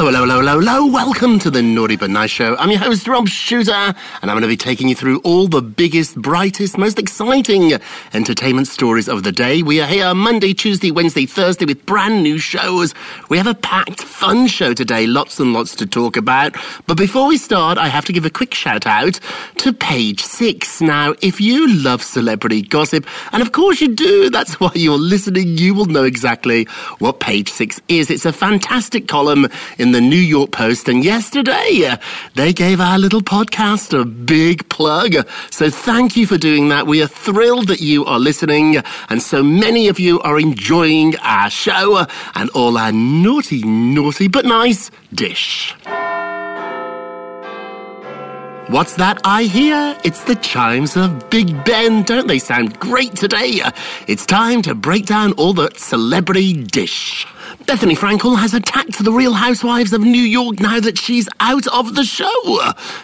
Hello, hello, hello, hello, hello. Welcome to the Naughty But Nice Show. I'm your host, Rob Shooter, and I'm going to be taking you through all the biggest, brightest, most exciting entertainment stories of the day. We are here Monday, Tuesday, Wednesday, Thursday with brand new shows. We have a packed, fun show today, lots and lots to talk about. But before we start, I have to give a quick shout out to Page Six. Now, if you love celebrity gossip, and of course you do, that's why you're listening, you will know exactly what Page Six is. It's a fantastic column in the New York Post, and yesterday uh, they gave our little podcast a big plug. So thank you for doing that. We are thrilled that you are listening, and so many of you are enjoying our show and all our naughty, naughty but nice dish. What's that I hear? It's the chimes of Big Ben. Don't they sound great today? It's time to break down all the celebrity dish. Bethenny Frankel has attacked the Real Housewives of New York now that she's out of the show.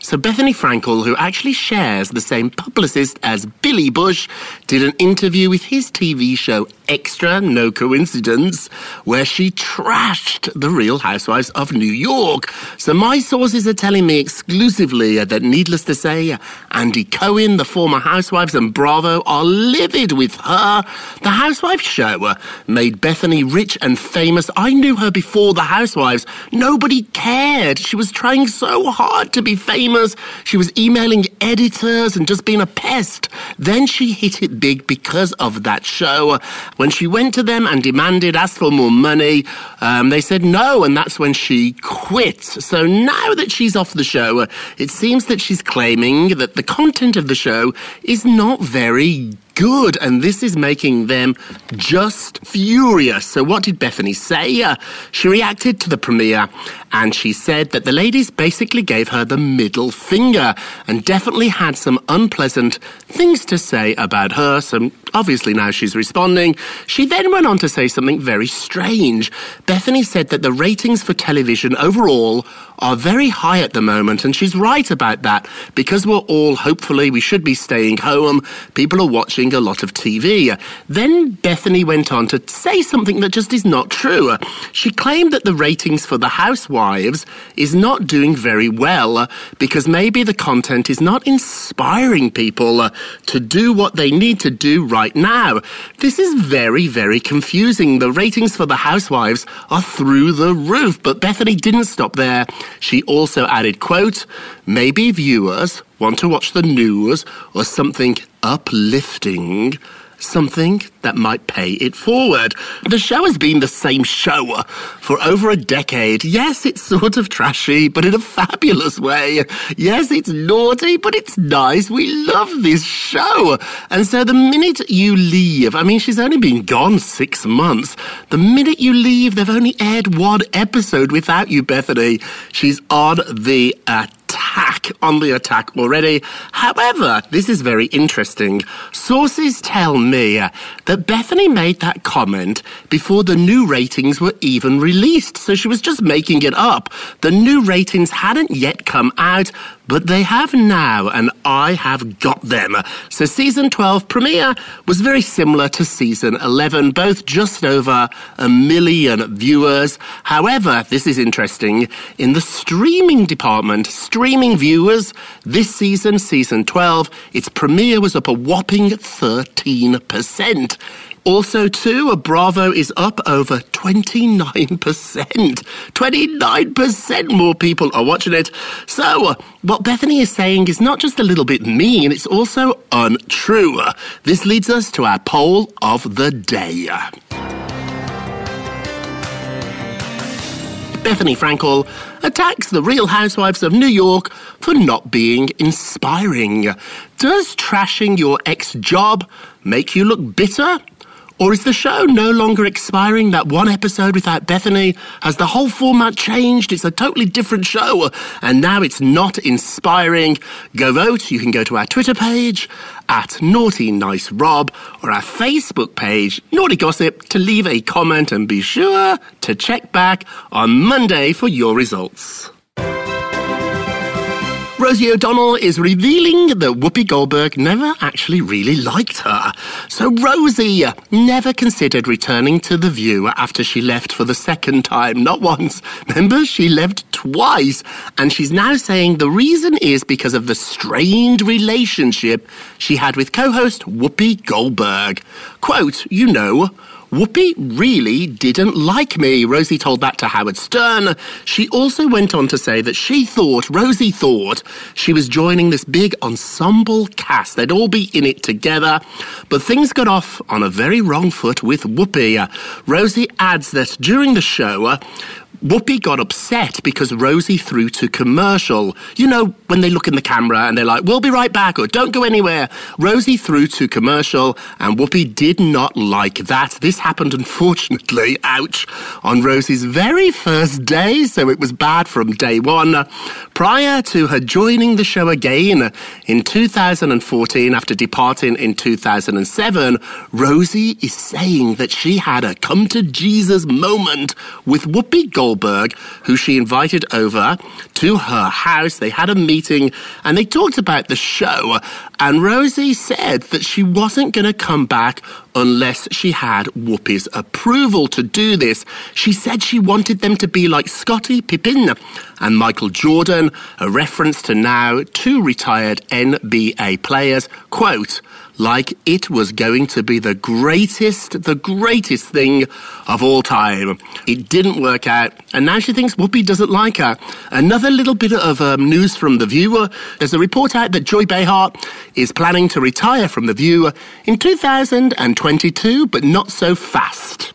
So Bethenny Frankel, who actually shares the same publicist as Billy Bush, did an interview with his TV show Extra, no coincidence, where she trashed the Real Housewives of New York. So my sources are telling me exclusively that, needless to say, Andy Cohen, the former Housewives, and Bravo are livid with her. The Housewives show made Bethenny rich and famous. I knew her before the Housewives. Nobody cared. She was trying so hard to be famous. She was emailing editors and just being a pest. Then she hit it big because of that show. When she went to them and demanded, asked for more money, um, they said no, and that's when she quit. So now that she's off the show, it seems that she's claiming that the content of the show is not very good, and this is making them just furious. So, what did Bethenny say? Uh, she reacted to the premiere and she said that the ladies basically gave her the middle finger and definitely had some unpleasant things to say about her, some Obviously, now she's responding. She then went on to say something very strange. Bethenny said that the ratings for television overall are very high at the moment, and she's right about that because we're all, hopefully, we should be staying home. People are watching a lot of TV. Then Bethenny went on to say something that just is not true. She claimed that the ratings for The Housewives is not doing very well because maybe the content is not inspiring people to do what they need to do right now. This is very, very confusing. The ratings for The Housewives are through the roof, but Bethenny didn't stop there. She also added, quote, maybe viewers want to watch the news or something uplifting something that might pay it forward. The show has been the same show for over a decade. Yes, it's sort of trashy, but in a fabulous way. Yes, it's naughty, but it's nice. We love this show. And so the minute you leave, I mean, she's only been gone six months. The minute you leave, they've only aired one episode without you, Bethenny. She's on the attack attack on the attack already. However, this is very interesting. Sources tell me that Bethenny made that comment before the new ratings were even released, so she was just making it up. The new ratings hadn't yet come out, but they have now, and I have got them. So season 12 premiere was very similar to season 11, both just over a million viewers. However, this is interesting, in the streaming department, streaming viewers, this season, season 12, its premiere was up a whopping 13%. Also, too, a Bravo is up over 29%. 29% more people are watching it. So, uh, what Bethenny is saying is not just a little bit mean, it's also untrue. This leads us to our poll of the day. Bethenny Frankel attacks the Real Housewives of New York for not being inspiring. Does trashing your ex job make you look bitter? Or is the show no longer expiring? That one episode without Bethenny? Has the whole format changed? It's a totally different show. And now it's not inspiring. Go vote. You can go to our Twitter page at Naughty Nice Rob or our Facebook page, Naughty Gossip, to leave a comment and be sure to check back on Monday for your results. Rosie O'Donnell is revealing that Whoopi Goldberg never actually really liked her. So Rosie never considered returning to The View after she left for the second time. Not once. Remember, she left twice. And she's now saying the reason is because of the strained relationship she had with co-host Whoopi Goldberg. Quote, you know, Whoopi really didn't like me, Rosie told that to Howard Stern. She also went on to say that she thought, Rosie thought, she was joining this big ensemble cast. They'd all be in it together. But things got off on a very wrong foot with Whoopi. Rosie adds that during the show, Whoopi got upset because Rosie threw to commercial. You know, when they look in the camera and they're like, we'll be right back or don't go anywhere. Rosie threw to commercial and Whoopi did not like that. This happened, unfortunately, ouch, on Rosie's very first day, so it was bad from day one. Prior to her joining the show again in 2014 after departing in 2007, Rosie is saying that she had a come to Jesus moment with Whoopi Who she invited over to her house. They had a meeting and they talked about the show. And Rosie said that she wasn't going to come back unless she had Whoopi's approval to do this. She said she wanted them to be like Scottie Pippen and Michael Jordan, a reference to now two retired NBA players. Quote, like it was going to be the greatest, the greatest thing of all time. It didn't work out, and now she thinks Whoopi doesn't like her. Another little bit of um, news from The Viewer. There's a report out that Joy Behar is planning to retire from The Viewer in 2022, but not so fast.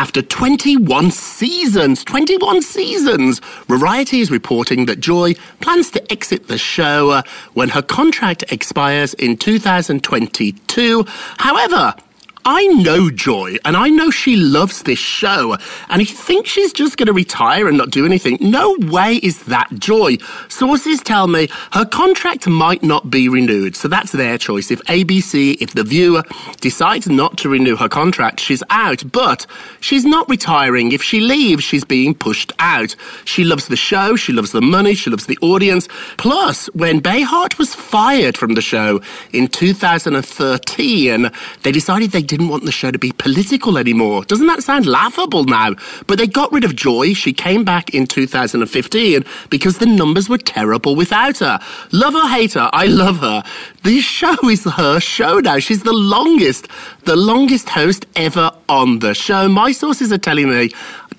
After 21 seasons, 21 seasons, Variety is reporting that Joy plans to exit the show uh, when her contract expires in 2022. However, I know Joy, and I know she loves this show, and he thinks she's just going to retire and not do anything. No way is that Joy. Sources tell me her contract might not be renewed, so that's their choice. If ABC, if the viewer decides not to renew her contract, she's out, but she's not retiring. If she leaves, she's being pushed out. She loves the show, she loves the money, she loves the audience. Plus, when Behar was fired from the show in 2013, they decided they didn't want the show to be political anymore. Doesn't that sound laughable now? But they got rid of Joy. She came back in 2015 because the numbers were terrible without her. Love or hate her, I love her. This show is her show now. She's the longest, the longest host ever on the show. My sources are telling me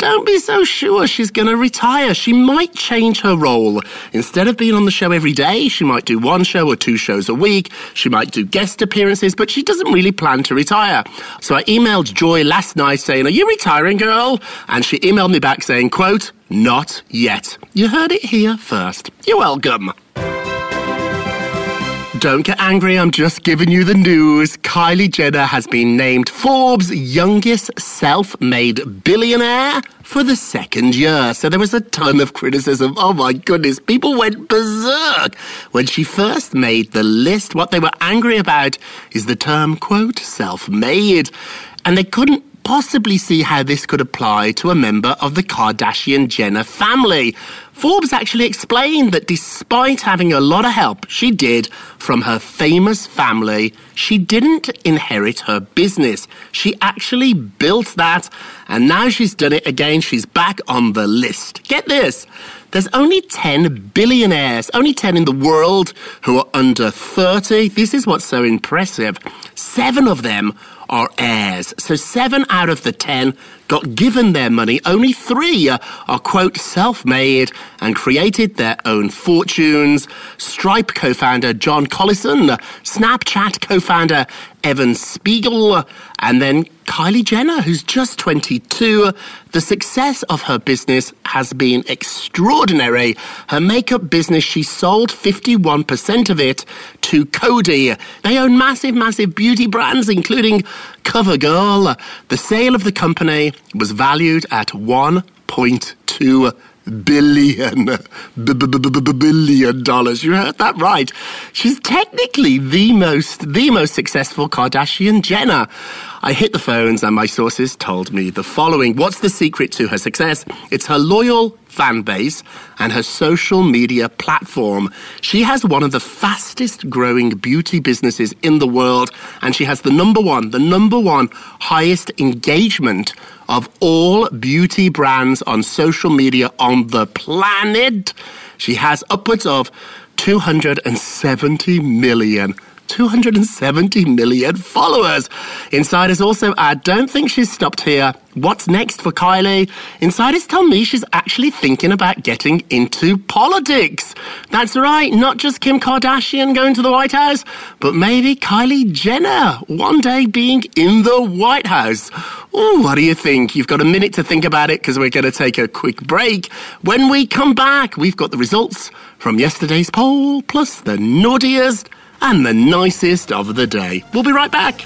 don't be so sure she's going to retire. She might change her role. Instead of being on the show every day, she might do one show or two shows a week. She might do guest appearances, but she doesn't really plan to retire. So I emailed Joy last night saying, Are you retiring, girl? And she emailed me back saying, quote, Not yet. You heard it here first. You're welcome. Don't get angry, I'm just giving you the news. Kylie Jenner has been named Forbes' youngest self made billionaire for the second year. So there was a ton of criticism. Oh my goodness, people went berserk when she first made the list. What they were angry about is the term, quote, self made. And they couldn't possibly see how this could apply to a member of the Kardashian Jenner family. Forbes actually explained that despite having a lot of help she did from her famous family, she didn't inherit her business. She actually built that, and now she's done it again. She's back on the list. Get this. There's only 10 billionaires, only 10 in the world who are under 30. This is what's so impressive. Seven of them are heirs. So seven out of the 10 got given their money. Only three are, quote, self made and created their own fortunes. Stripe co founder John Collison, Snapchat co founder Evan Spiegel, and then Kylie Jenner, who's just 22. The success of her business has been extraordinary. Her makeup business, she sold 51% of it to Coty. They own massive, massive beauty brands, including CoverGirl. The sale of the company was valued at 1.2 billion billion dollars. You heard that right. She's technically the most the most successful Kardashian Jenner. I hit the phones and my sources told me the following. What's the secret to her success? It's her loyal fan base and her social media platform. She has one of the fastest growing beauty businesses in the world, and she has the number one, the number one highest engagement of all beauty brands on social media on the planet. She has upwards of 270 million 270 million followers. Insiders also add, don't think she's stopped here. What's next for Kylie? Insiders tell me she's actually thinking about getting into politics. That's right, not just Kim Kardashian going to the White House, but maybe Kylie Jenner one day being in the White House. Ooh, what do you think? You've got a minute to think about it because we're going to take a quick break. When we come back, we've got the results from yesterday's poll, plus the naughtiest and the nicest of the day. We'll be right back.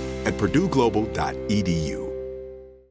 at purdueglobal.edu.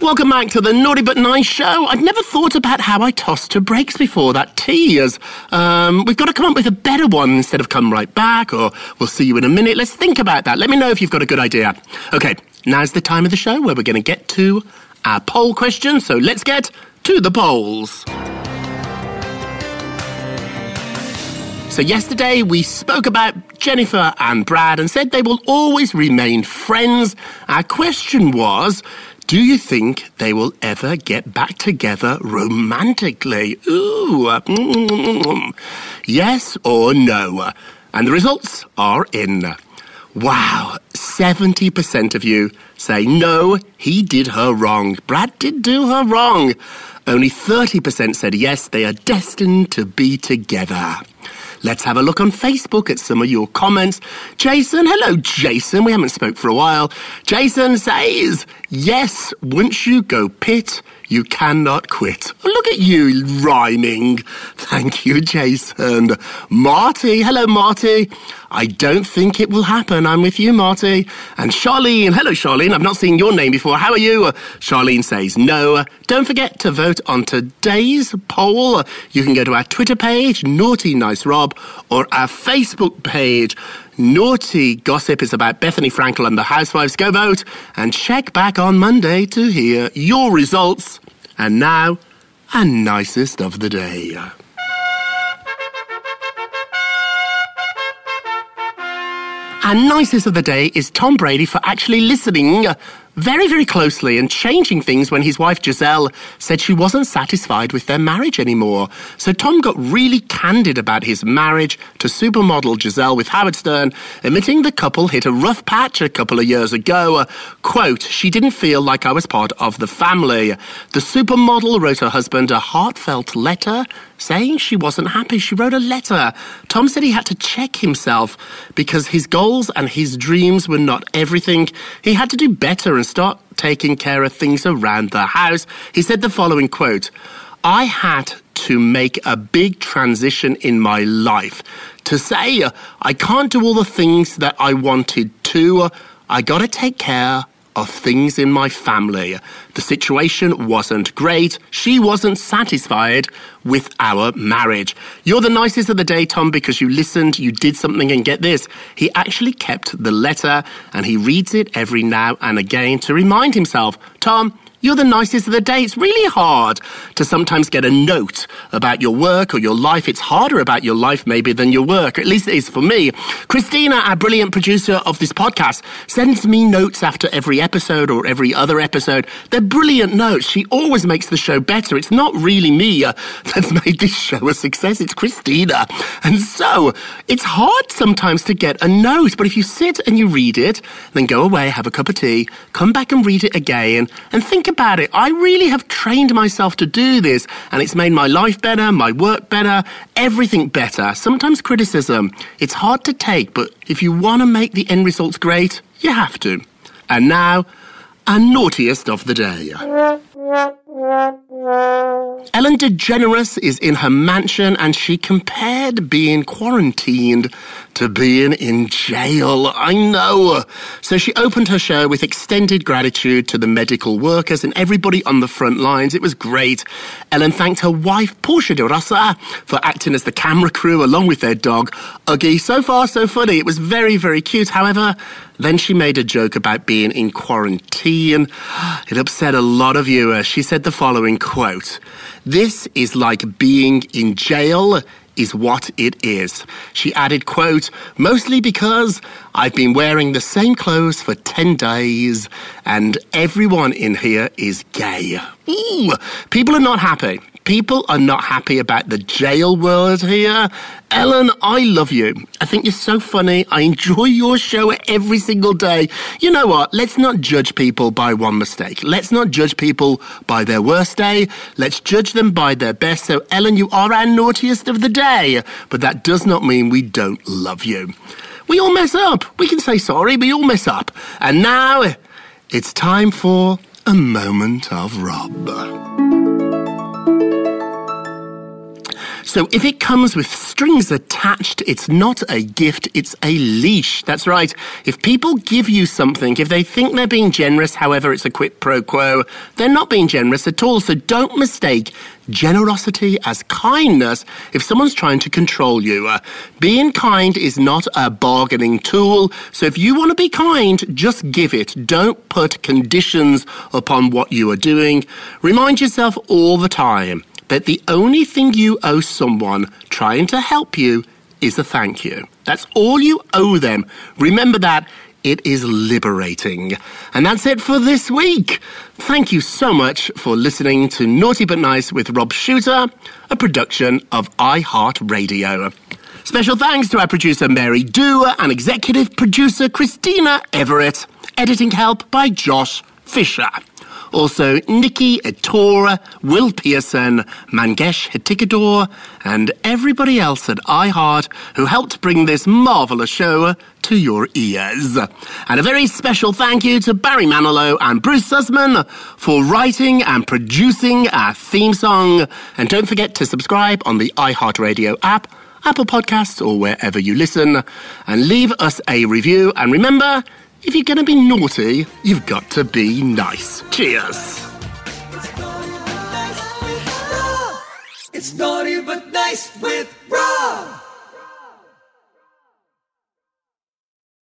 Welcome back to the Naughty But Nice show. I'd never thought about how I tossed to breaks before. That tease. Um, we've got to come up with a better one instead of come right back or we'll see you in a minute. Let's think about that. Let me know if you've got a good idea. Okay, now's the time of the show where we're going to get to our poll question. So let's get to the polls. So, yesterday we spoke about Jennifer and Brad and said they will always remain friends. Our question was Do you think they will ever get back together romantically? Ooh. mm, Yes or no? And the results are in. Wow, 70% of you say no, he did her wrong. Brad did do her wrong. Only 30% said yes, they are destined to be together. Let's have a look on Facebook at some of your comments. Jason, hello Jason, we haven't spoke for a while. Jason says, yes, once you go Pitt, you cannot quit. Look at you rhyming. Thank you, Jason. Marty, hello Marty. I don't think it will happen. I'm with you, Marty. And Charlene, hello Charlene. I've not seen your name before. How are you? Charlene says no. Don't forget to vote on today's poll. You can go to our Twitter page, Naughty Nice Rob, or our Facebook page. Naughty Gossip is about Bethenny Frankel and the Housewives. Go vote and check back on Monday to hear your results. And now, our nicest of the day. Our nicest of the day is Tom Brady for actually listening very, very closely and changing things when his wife Gisele said she wasn't satisfied with their marriage anymore. So Tom got really candid about his marriage to supermodel Gisele with Howard Stern, admitting the couple hit a rough patch a couple of years ago. Uh, quote, she didn't feel like I was part of the family. The supermodel wrote her husband a heartfelt letter saying she wasn't happy. She wrote a letter. Tom said he had to check himself because his goals and his dreams were not everything. He had to do better and start taking care of things around the house. He said the following quote, I had to make a big transition in my life to say I can't do all the things that I wanted to. I got to take care of things in my family. The situation wasn't great. She wasn't satisfied with our marriage. You're the nicest of the day, Tom, because you listened, you did something, and get this. He actually kept the letter and he reads it every now and again to remind himself, Tom, you're the nicest of the day. It's really hard to sometimes get a note about your work or your life. It's harder about your life maybe than your work. At least it is for me. Christina, our brilliant producer of this podcast, sends me notes after every episode or every other episode. They're brilliant notes. She always makes the show better. It's not really me uh, that's made this show a success. It's Christina. And so it's hard sometimes to get a note. But if you sit and you read it, then go away, have a cup of tea, come back and read it again and think about it. I really have trained myself to do this and it's made my life better, my work better, everything better. Sometimes criticism, it's hard to take, but if you want to make the end results great, you have to. And now, our naughtiest of the day. Ellen DeGeneres is in her mansion and she compared being quarantined to being in jail. I know. So she opened her show with extended gratitude to the medical workers and everybody on the front lines. It was great. Ellen thanked her wife, Portia de Rossi, for acting as the camera crew along with their dog, Uggy. So far, so funny. It was very, very cute. However, then she made a joke about being in quarantine. It upset a lot of viewers. She said the following quote This is like being in jail is what it is. She added, quote, mostly because I've been wearing the same clothes for 10 days and everyone in here is gay. Ooh, people are not happy. People are not happy about the jail world here. Ellen, I love you. I think you're so funny. I enjoy your show every single day. You know what? Let's not judge people by one mistake. Let's not judge people by their worst day. Let's judge them by their best. So, Ellen, you are our naughtiest of the day. But that does not mean we don't love you. We all mess up. We can say sorry, we all mess up. And now it's time for a moment of Rob. So if it comes with strings attached, it's not a gift, it's a leash. That's right. If people give you something, if they think they're being generous, however, it's a quid pro quo, they're not being generous at all. So don't mistake generosity as kindness if someone's trying to control you. Uh, being kind is not a bargaining tool. So if you want to be kind, just give it. Don't put conditions upon what you are doing. Remind yourself all the time that the only thing you owe someone trying to help you is a thank you. That's all you owe them. Remember that. It is liberating. And that's it for this week. Thank you so much for listening to Naughty But Nice with Rob Shooter, a production of iHeartRadio. Special thanks to our producer Mary Dewar and executive producer Christina Everett. Editing help by Josh Fisher. Also, Nikki Ettore, Will Pearson, Mangesh Hattikudur, and everybody else at iHeart who helped bring this marvellous show to your ears. And a very special thank you to Barry Manilow and Bruce Sussman for writing and producing our theme song. And don't forget to subscribe on the iHeartRadio app, Apple Podcasts, or wherever you listen, and leave us a review. And remember, if you're going to be naughty, you've got to be nice. Cheers. It's naughty but nice with Rob.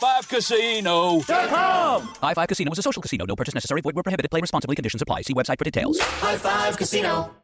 Win at High Five Casino. com. High Five Casino is a social casino. No purchase necessary. Void where prohibited. Play responsibly. Conditions apply. See website for details. High Five Casino.